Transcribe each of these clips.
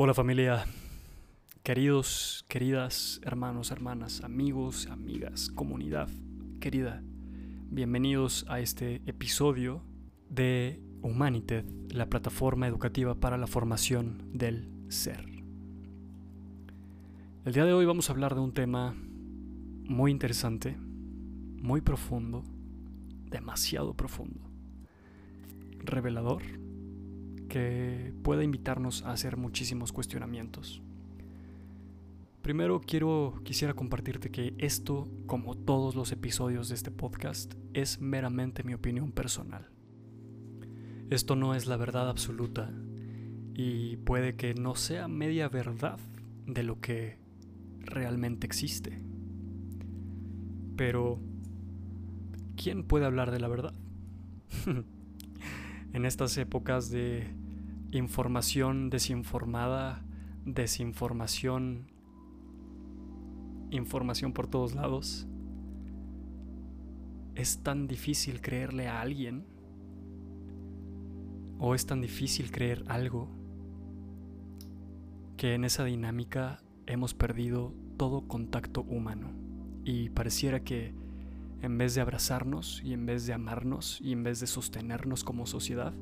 Hola familia, queridos, queridas, hermanos, hermanas, amigos, amigas, comunidad querida, bienvenidos a este episodio de Humanited, la plataforma educativa para la formación del ser. El día de hoy vamos a hablar de un tema muy interesante, muy profundo, demasiado profundo, revelador que pueda invitarnos a hacer muchísimos cuestionamientos. Primero quiero quisiera compartirte que esto, como todos los episodios de este podcast, es meramente mi opinión personal. Esto no es la verdad absoluta y puede que no sea media verdad de lo que realmente existe. Pero ¿quién puede hablar de la verdad? en estas épocas de información desinformada, desinformación, información por todos lados. Es tan difícil creerle a alguien o es tan difícil creer algo que en esa dinámica hemos perdido todo contacto humano y pareciera que en vez de abrazarnos y en vez de amarnos y en vez de sostenernos como sociedad,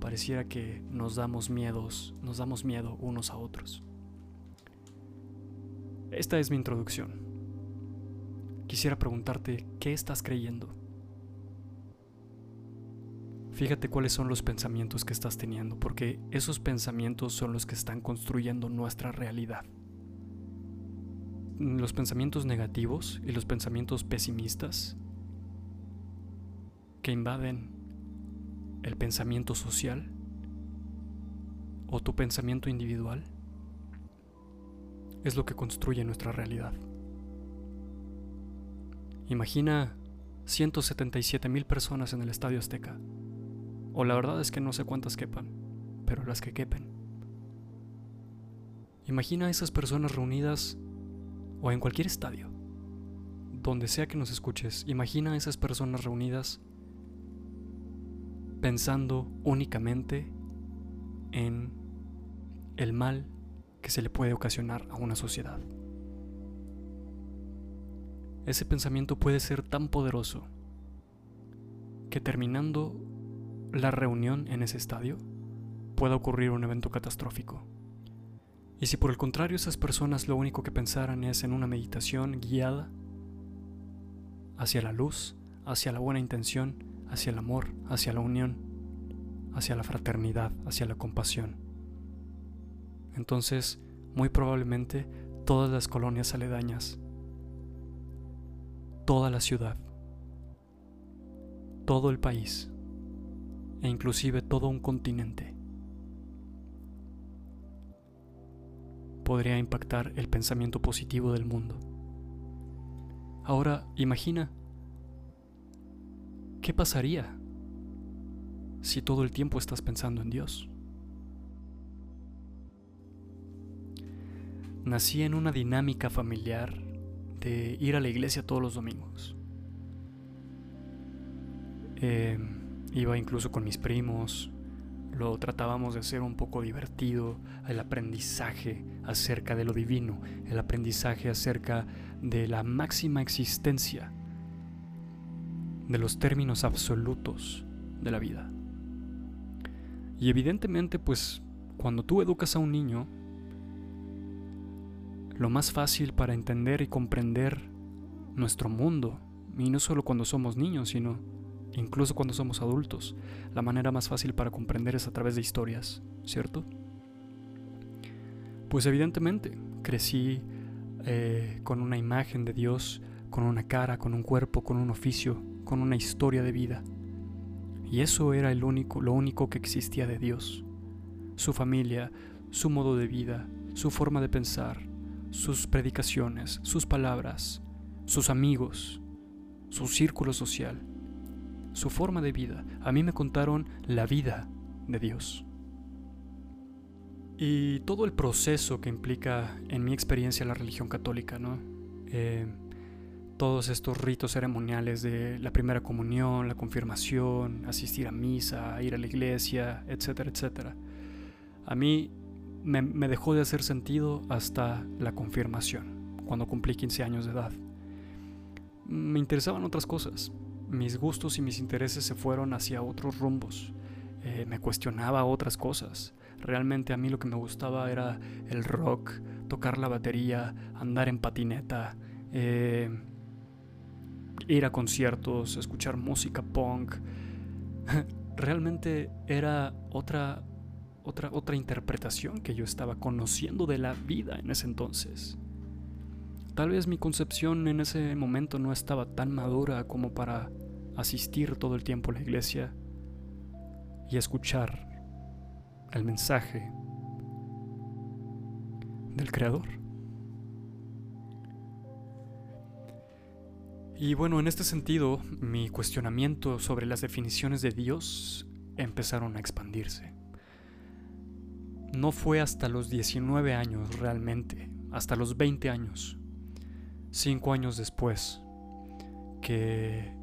pareciera que nos damos miedos, nos damos miedo unos a otros. Esta es mi introducción. Quisiera preguntarte, ¿qué estás creyendo? Fíjate cuáles son los pensamientos que estás teniendo, porque esos pensamientos son los que están construyendo nuestra realidad los pensamientos negativos y los pensamientos pesimistas que invaden el pensamiento social o tu pensamiento individual es lo que construye nuestra realidad. Imagina 177 mil personas en el Estadio Azteca. O la verdad es que no sé cuántas quepan, pero las que quepen. Imagina a esas personas reunidas o en cualquier estadio, donde sea que nos escuches, imagina a esas personas reunidas pensando únicamente en el mal que se le puede ocasionar a una sociedad. Ese pensamiento puede ser tan poderoso que terminando la reunión en ese estadio pueda ocurrir un evento catastrófico. Y si por el contrario esas personas lo único que pensaran es en una meditación guiada hacia la luz, hacia la buena intención, hacia el amor, hacia la unión, hacia la fraternidad, hacia la compasión, entonces muy probablemente todas las colonias aledañas, toda la ciudad, todo el país e inclusive todo un continente podría impactar el pensamiento positivo del mundo. Ahora imagina, ¿qué pasaría si todo el tiempo estás pensando en Dios? Nací en una dinámica familiar de ir a la iglesia todos los domingos. Eh, iba incluso con mis primos, lo tratábamos de hacer un poco divertido, el aprendizaje acerca de lo divino, el aprendizaje acerca de la máxima existencia, de los términos absolutos de la vida. Y evidentemente, pues, cuando tú educas a un niño, lo más fácil para entender y comprender nuestro mundo, y no solo cuando somos niños, sino incluso cuando somos adultos. La manera más fácil para comprender es a través de historias, ¿cierto? Pues evidentemente, crecí eh, con una imagen de Dios, con una cara, con un cuerpo, con un oficio, con una historia de vida. Y eso era el único, lo único que existía de Dios. Su familia, su modo de vida, su forma de pensar, sus predicaciones, sus palabras, sus amigos, su círculo social su forma de vida. A mí me contaron la vida de Dios. Y todo el proceso que implica, en mi experiencia, la religión católica, ¿no? Eh, todos estos ritos ceremoniales de la primera comunión, la confirmación, asistir a misa, ir a la iglesia, etcétera, etcétera. A mí me, dejó de hacer sentido hasta la confirmación, cuando cumplí 15 años de edad. Me interesaban otras cosas. Mis gustos y mis intereses se fueron hacia otros rumbos. Eh, me cuestionaba otras cosas. Realmente a mí lo que me gustaba era el rock, tocar la batería, andar en patineta, eh, ir a conciertos, escuchar música punk. Realmente era otra, otra, otra interpretación que yo estaba conociendo de la vida en ese entonces. Tal vez mi concepción en ese momento no estaba tan madura como para asistir todo el tiempo a la iglesia y escuchar el mensaje del Creador. Y bueno, en este sentido, mi cuestionamiento sobre las definiciones de Dios empezaron a expandirse. No fue hasta los 19 años realmente, hasta los 20 años, cinco años después, que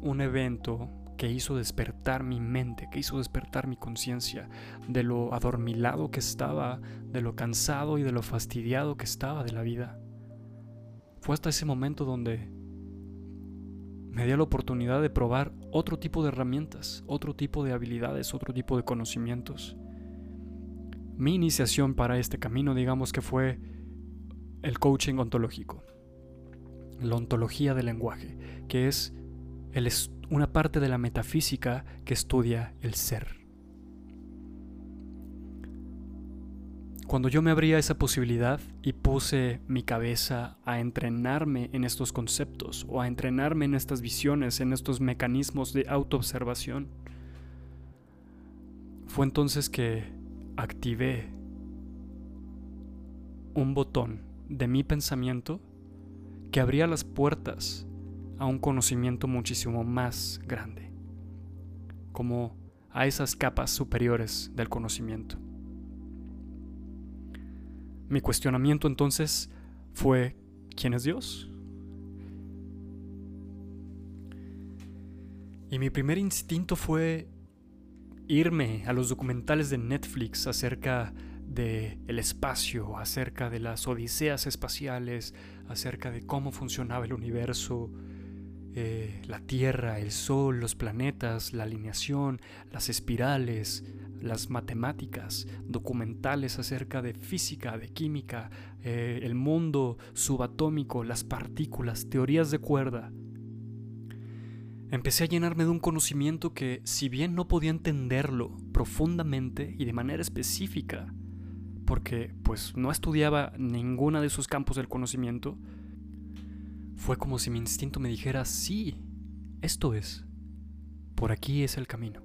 un evento que hizo despertar mi mente, que hizo despertar mi conciencia de lo adormilado que estaba, de lo cansado y de lo fastidiado que estaba de la vida. Fue hasta ese momento donde me dio la oportunidad de probar otro tipo de herramientas, otro tipo de habilidades, otro tipo de conocimientos. Mi iniciación para este camino, digamos que fue el coaching ontológico, la ontología del lenguaje, que es una parte de la metafísica que estudia el ser. Cuando yo me abría esa posibilidad y puse mi cabeza a entrenarme en estos conceptos o a entrenarme en estas visiones, en estos mecanismos de autoobservación, fue entonces que activé un botón de mi pensamiento que abría las puertas a un conocimiento muchísimo más grande, como a esas capas superiores del conocimiento. Mi cuestionamiento entonces fue, ¿quién es Dios? Y mi primer instinto fue irme a los documentales de Netflix acerca de el espacio, acerca de las odiseas espaciales, acerca de cómo funcionaba el universo, eh, la Tierra, el Sol, los planetas, la alineación, las espirales, las matemáticas, documentales acerca de física, de química, eh, el mundo subatómico, las partículas, teorías de cuerda. Empecé a llenarme de un conocimiento que, si bien no podía entenderlo profundamente y de manera específica, porque pues no estudiaba ninguna de esos campos del conocimiento, fue como si mi instinto me dijera, sí, esto es, por aquí es el camino.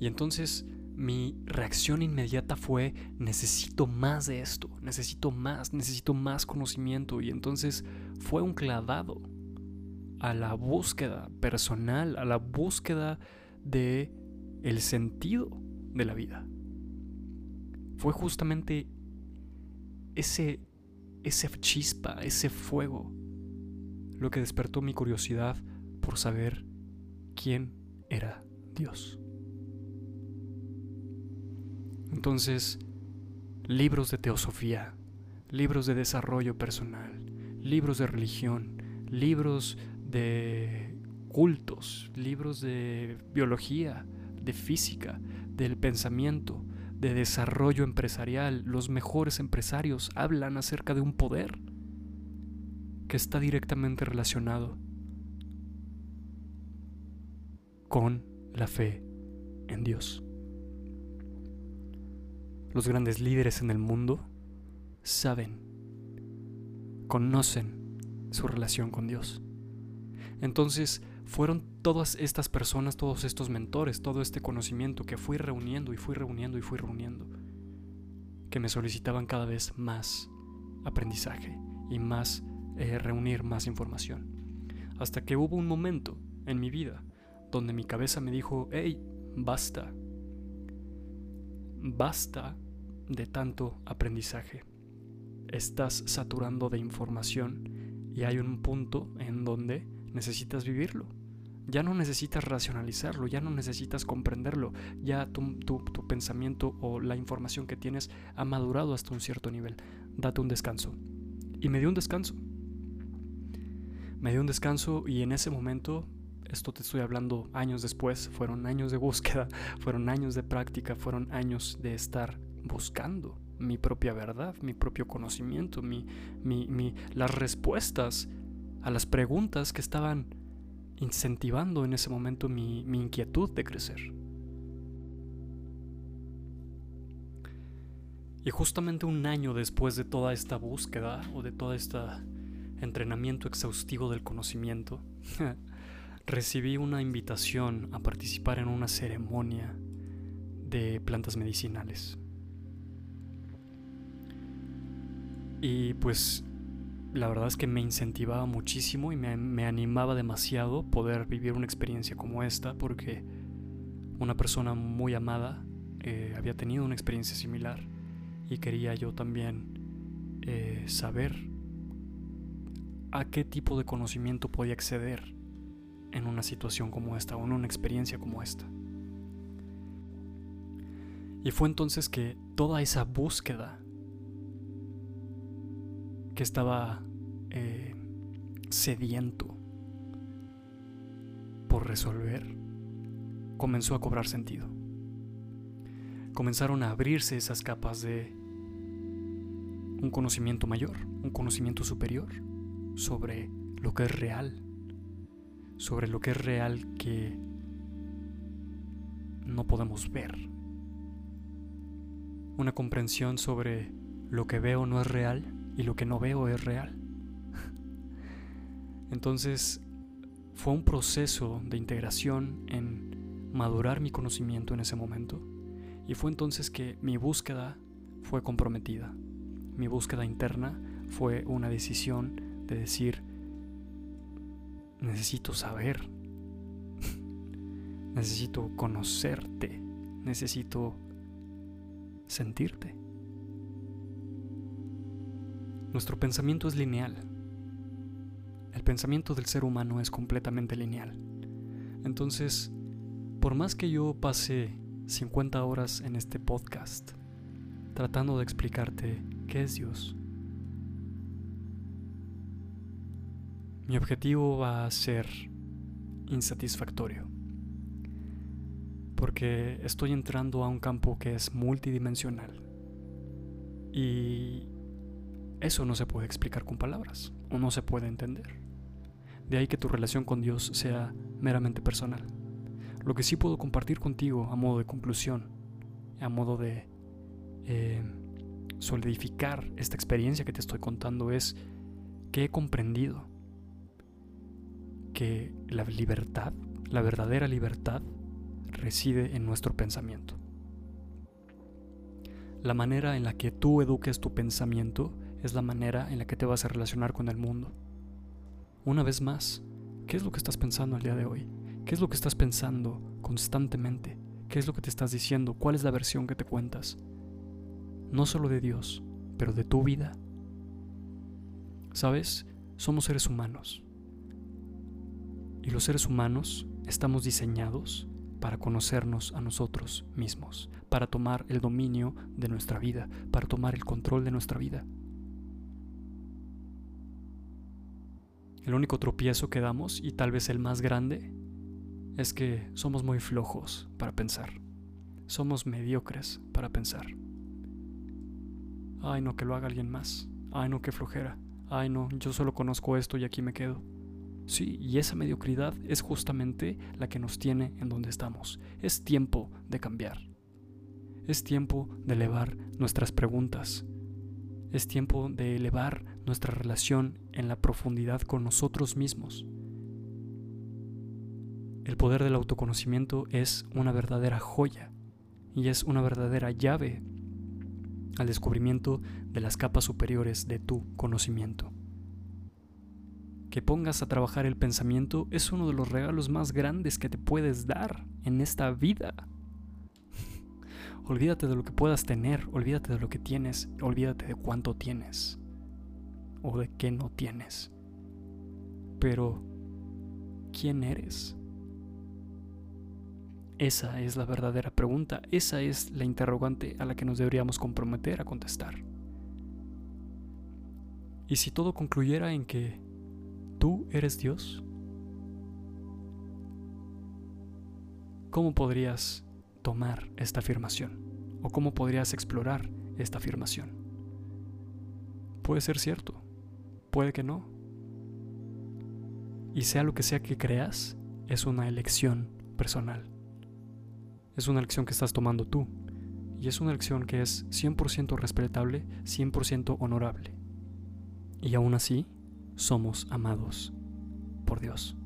Y entonces mi reacción inmediata fue, necesito más de esto, necesito más, necesito más conocimiento. Y entonces fue un clavado a la búsqueda personal, a la búsqueda de el sentido de la vida. Fue justamente ese ese chispa, ese fuego lo que despertó mi curiosidad por saber quién era Dios. Entonces, libros de teosofía, libros de desarrollo personal, libros de religión, libros de cultos, libros de biología, de física, del pensamiento, de desarrollo empresarial. Los mejores empresarios hablan acerca de un poder que está directamente relacionado con la fe en Dios. Los grandes líderes en el mundo saben, conocen su relación con Dios. Entonces fueron todas estas personas, todos estos mentores, todo este conocimiento que fui reuniendo y fui reuniendo y fui reuniendo, que me solicitaban cada vez más aprendizaje y más eh, reunir más información. Hasta que hubo un momento en mi vida donde mi cabeza me dijo, hey, basta. Basta de tanto aprendizaje. Estás saturando de información y hay un punto en donde necesitas vivirlo. Ya no necesitas racionalizarlo, ya no necesitas comprenderlo, ya tu, tu, pensamiento o la información que tienes ha madurado hasta un cierto nivel. Date un descanso. Y me dio un descanso. Me dio un descanso y en ese momento, esto te estoy hablando años después, fueron años de búsqueda, fueron años de práctica, fueron años de estar buscando mi propia verdad, mi propio conocimiento, mi, mi, las respuestas a las preguntas que estaban incentivando en ese momento mi, mi inquietud de crecer. Y justamente un año después de toda esta búsqueda o de todo este entrenamiento exhaustivo del conocimiento, recibí una invitación a participar en una ceremonia de plantas medicinales. Y pues la verdad es que me incentivaba muchísimo y me, animaba demasiado poder vivir una experiencia como esta porque una persona muy amada eh, había tenido una experiencia similar y quería yo también eh, saber a qué tipo de conocimiento podía acceder en una situación como esta o en una experiencia como esta. Y fue entonces que toda esa búsqueda que estaba eh, sediento por resolver, comenzó a cobrar sentido. Comenzaron a abrirse esas capas de un conocimiento mayor, un conocimiento superior sobre lo que es real, sobre lo que es real que no podemos ver. Una comprensión sobre lo que veo no es real y lo que no veo es real. Entonces fue un proceso de integración en madurar mi conocimiento en ese momento y fue entonces que mi búsqueda fue comprometida. Mi búsqueda interna fue una decisión de decir, necesito saber, necesito conocerte, necesito sentirte. Nuestro pensamiento es lineal. El pensamiento del ser humano es completamente lineal. Entonces, por más que yo pase 50 horas en este podcast tratando de explicarte qué es Dios, mi objetivo va a ser insatisfactorio. Porque estoy entrando a un campo que es multidimensional. Y eso no se puede explicar con palabras o no se puede entender. De ahí que tu relación con Dios sea meramente personal. Lo que sí puedo compartir contigo a modo de conclusión, a modo de eh, solidificar esta experiencia que te estoy contando es que he comprendido que la libertad, la verdadera libertad, reside en nuestro pensamiento. La manera en la que tú eduques tu pensamiento es la manera en la que te vas a relacionar con el mundo. Una vez más, ¿qué es lo que estás pensando el día de hoy? ¿Qué es lo que estás pensando constantemente? ¿Qué es lo que te estás diciendo? ¿Cuál es la versión que te cuentas? No solo de Dios, pero de tu vida. ¿Sabes? Somos seres humanos. Y los seres humanos estamos diseñados para conocernos a nosotros mismos, para tomar el dominio de nuestra vida, para tomar el control de nuestra vida. El único tropiezo que damos, y tal vez el más grande, es que somos muy flojos para pensar. Somos mediocres para pensar. Ay, no, que lo haga alguien más. Ay, no, que flojera. Ay, no, yo solo conozco esto y aquí me quedo. Sí, y esa mediocridad es justamente la que nos tiene en donde estamos. Es tiempo de cambiar. Es tiempo de elevar nuestras preguntas. Es tiempo de elevar nuestra relación en la profundidad con nosotros mismos. El poder del autoconocimiento es una verdadera joya y es una verdadera llave al descubrimiento de las capas superiores de tu conocimiento. Que pongas a trabajar el pensamiento es uno de los regalos más grandes que te puedes dar en esta vida. olvídate de lo que puedas tener, olvídate de lo que tienes, olvídate de cuánto tienes o de qué no tienes. Pero, ¿quién eres? Esa es la verdadera pregunta, esa es la interrogante a la que nos deberíamos comprometer a contestar. ¿Y si todo concluyera en que tú eres Dios? ¿Cómo podrías tomar esta afirmación? ¿O cómo podrías explorar esta afirmación? Puede ser cierto, puede que no. Y sea lo que sea que creas, es una elección personal. Es una elección que estás tomando tú. Y es una elección que es 100% respetable, 100% honorable. Y aún así, somos amados por Dios.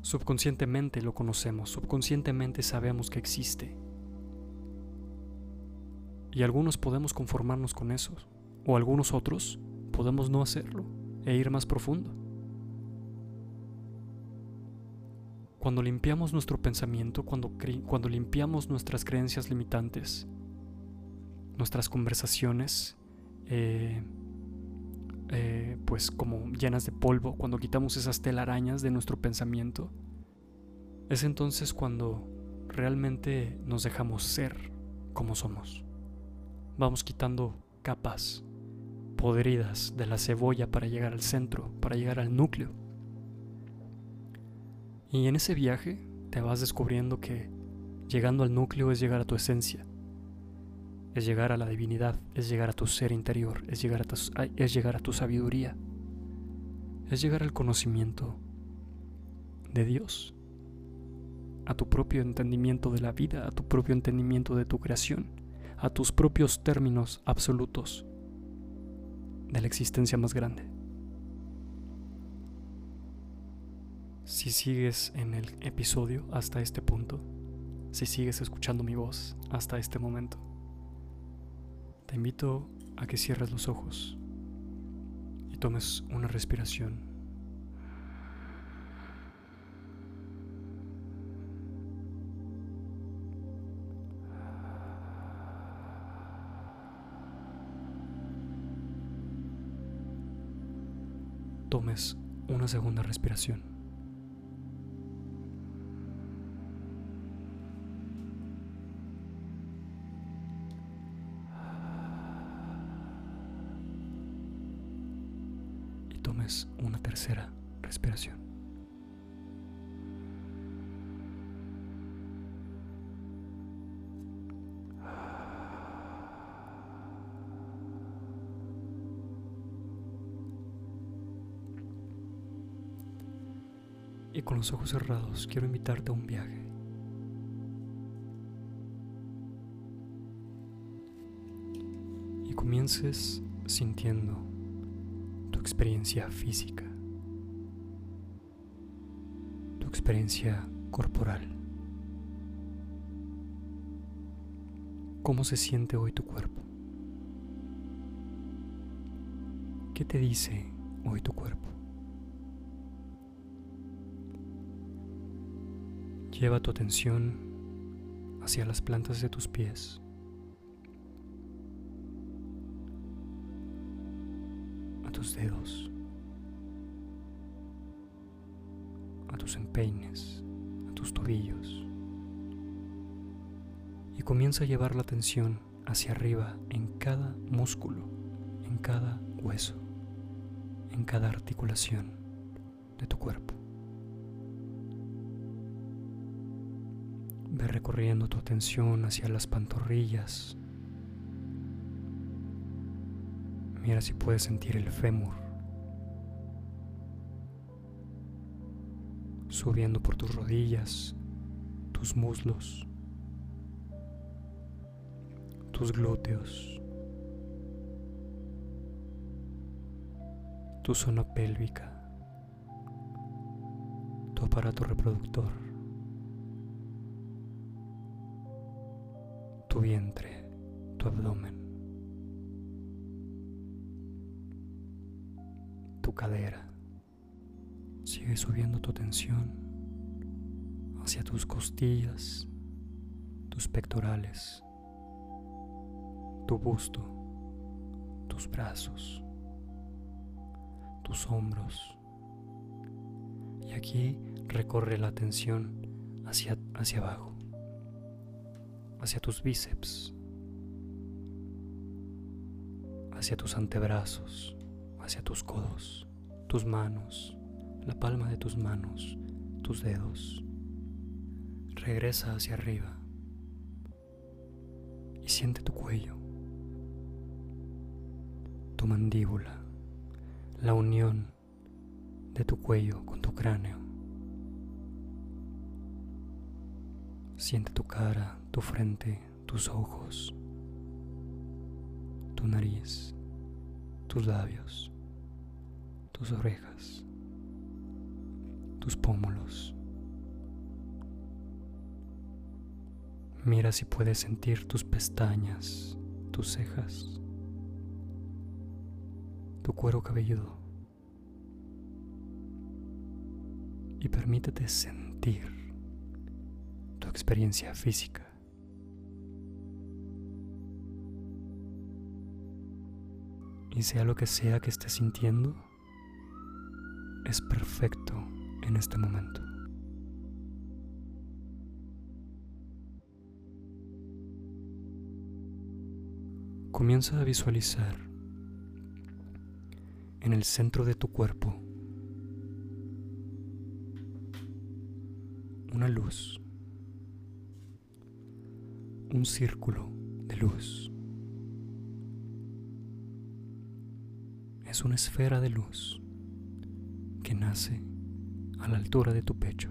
Subconscientemente lo conocemos, subconscientemente sabemos que existe. Y algunos podemos conformarnos con eso, o algunos otros podemos no hacerlo e ir más profundo. Cuando limpiamos nuestro pensamiento, cuando, cuando limpiamos nuestras creencias limitantes, nuestras conversaciones, eh, eh, pues como llenas de polvo, cuando quitamos esas telarañas de nuestro pensamiento, es entonces cuando realmente nos dejamos ser como somos. Vamos quitando capas podridas de la cebolla para llegar al centro, para llegar al núcleo. Y en ese viaje te vas descubriendo que llegando al núcleo es llegar a tu esencia, es llegar a la divinidad, es llegar a tu ser interior, es llegar a tu, es llegar a tu sabiduría, es llegar al conocimiento de Dios, a tu propio entendimiento de la vida, a tu propio entendimiento de tu creación, a tus propios términos absolutos de la existencia más grande. Si sigues en el episodio hasta este punto, si sigues escuchando mi voz hasta este momento, te invito a que cierres los ojos y tomes una respiración. Tomes una segunda respiración. Tercera respiración. Y con los ojos cerrados quiero invitarte a un viaje. Y comiences sintiendo experiencia física, tu experiencia corporal. ¿Cómo se siente hoy tu cuerpo? ¿Qué te dice hoy tu cuerpo? Lleva tu atención hacia las plantas de tus pies. tus dedos, empeines, a tus tobillos. Y comienza a llevar la atención hacia arriba en cada músculo, en cada hueso, en cada articulación de tu cuerpo. Ve recorriendo tu atención hacia las pantorrillas, Mira si puedes sentir el fémur subiendo por tus rodillas, tus muslos, tus glúteos, tu zona pélvica, tu aparato reproductor, tu vientre, tu abdomen. cadera. Sigue subiendo tu atención hacia tus costillas, tus pectorales, tu busto, tus brazos, tus hombros. Y aquí recorre la atención hacia, hacia abajo, hacia tus bíceps, hacia tus antebrazos, hacia tus codos, tus manos, la palma de tus manos, tus dedos. Regresa hacia arriba y siente tu cuello, tu mandíbula, la unión de tu cuello con tu cráneo. Siente tu cara, tu frente, tus ojos, tu nariz, tus labios, tus orejas, tus pómulos. Mira si puedes sentir tus pestañas, tus cejas, tu cuero cabelludo. Y permítete sentir tu experiencia física. Y sea lo que sea que estés sintiendo, es perfecto en este momento. Comienza a visualizar en el centro de tu cuerpo una luz, un círculo de luz. Es una esfera de luz que nace a la altura de tu pecho.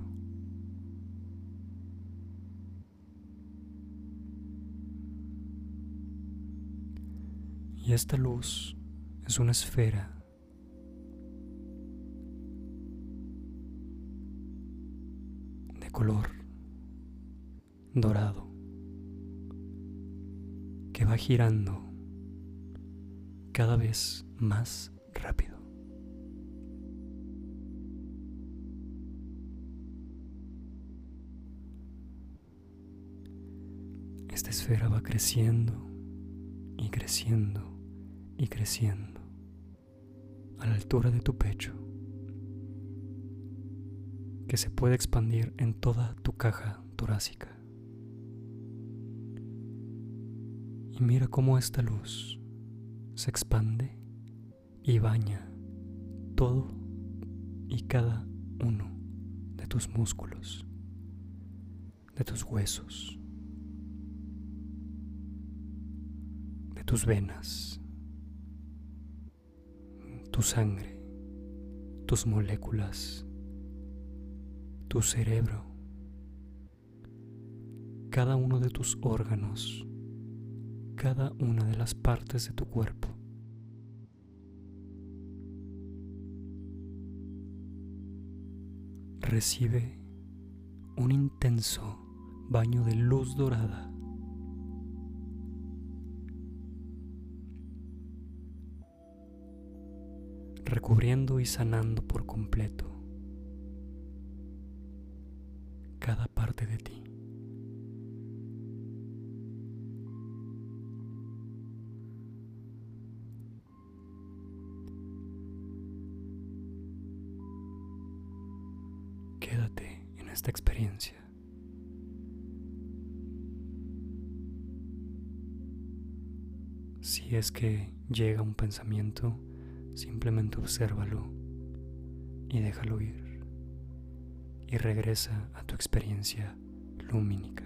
Y esta luz es una esfera de color dorado que va girando cada vez más creciendo y creciendo y creciendo a la altura de tu pecho, que se puede expandir en toda tu caja torácica. Y mira cómo esta luz se expande y baña todo y cada uno de tus músculos, de tus huesos, de tus venas, tu sangre, tus moléculas, tu cerebro, cada uno de tus órganos, cada una de las partes de tu cuerpo. Recibe un intenso baño de luz dorada recubriendo y sanando por completo cada parte de ti. Quédate en esta experiencia. Si es que llega un pensamiento, Simplemente obsérvalo y déjalo ir. Y regresa a tu experiencia lumínica.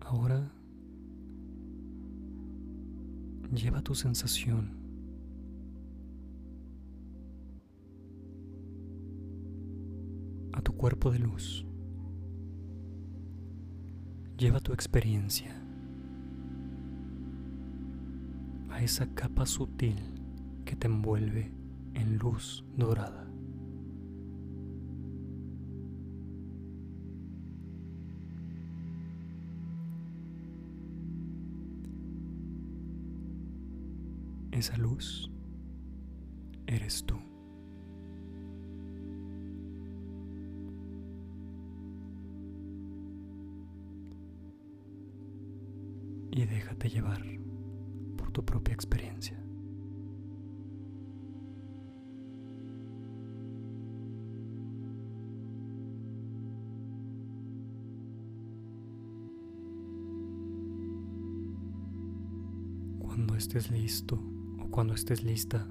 Ahora lleva tu sensación cuerpo de luz. Lleva tu experiencia a esa capa sutil que te envuelve en luz dorada. Esa luz eres tú. Y déjate llevar por tu propia experiencia. Cuando estés listo o cuando estés lista,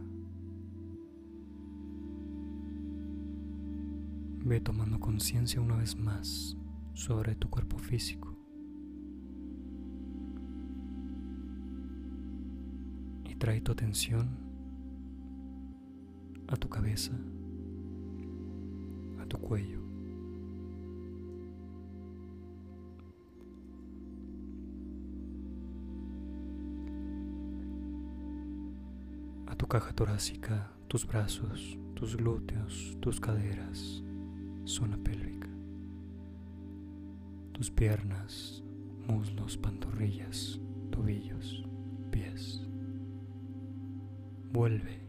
ve tomando conciencia una vez más sobre tu cuerpo físico. Trae tu atención a tu cabeza, a tu cuello. a tu caja torácica, tus brazos, tus glúteos, tus caderas, zona pélvica, tus piernas, muslos, pantorrillas, tobillos, pies. Vuelve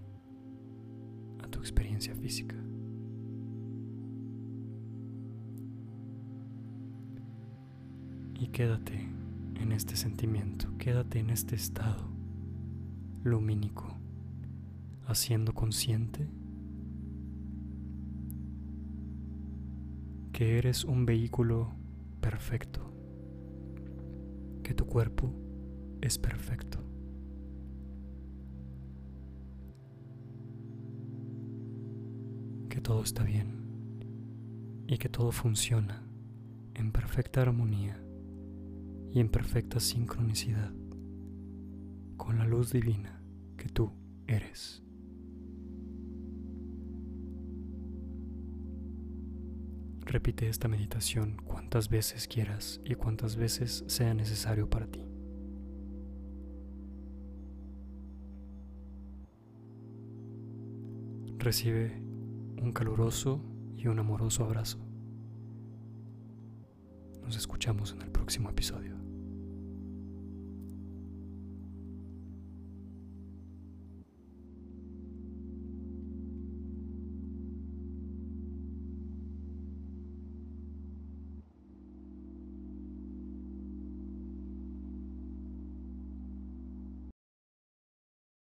a tu experiencia física. Y quédate en este sentimiento, quédate en este estado lumínico, haciendo consciente que eres un vehículo perfecto, que tu cuerpo es perfecto. Todo está bien y que todo funciona en perfecta armonía y en perfecta sincronicidad con la luz divina que tú eres. Repite esta meditación cuantas veces quieras y cuantas veces sea necesario para ti. Recibe un caluroso y un amoroso abrazo. Nos escuchamos en el próximo episodio.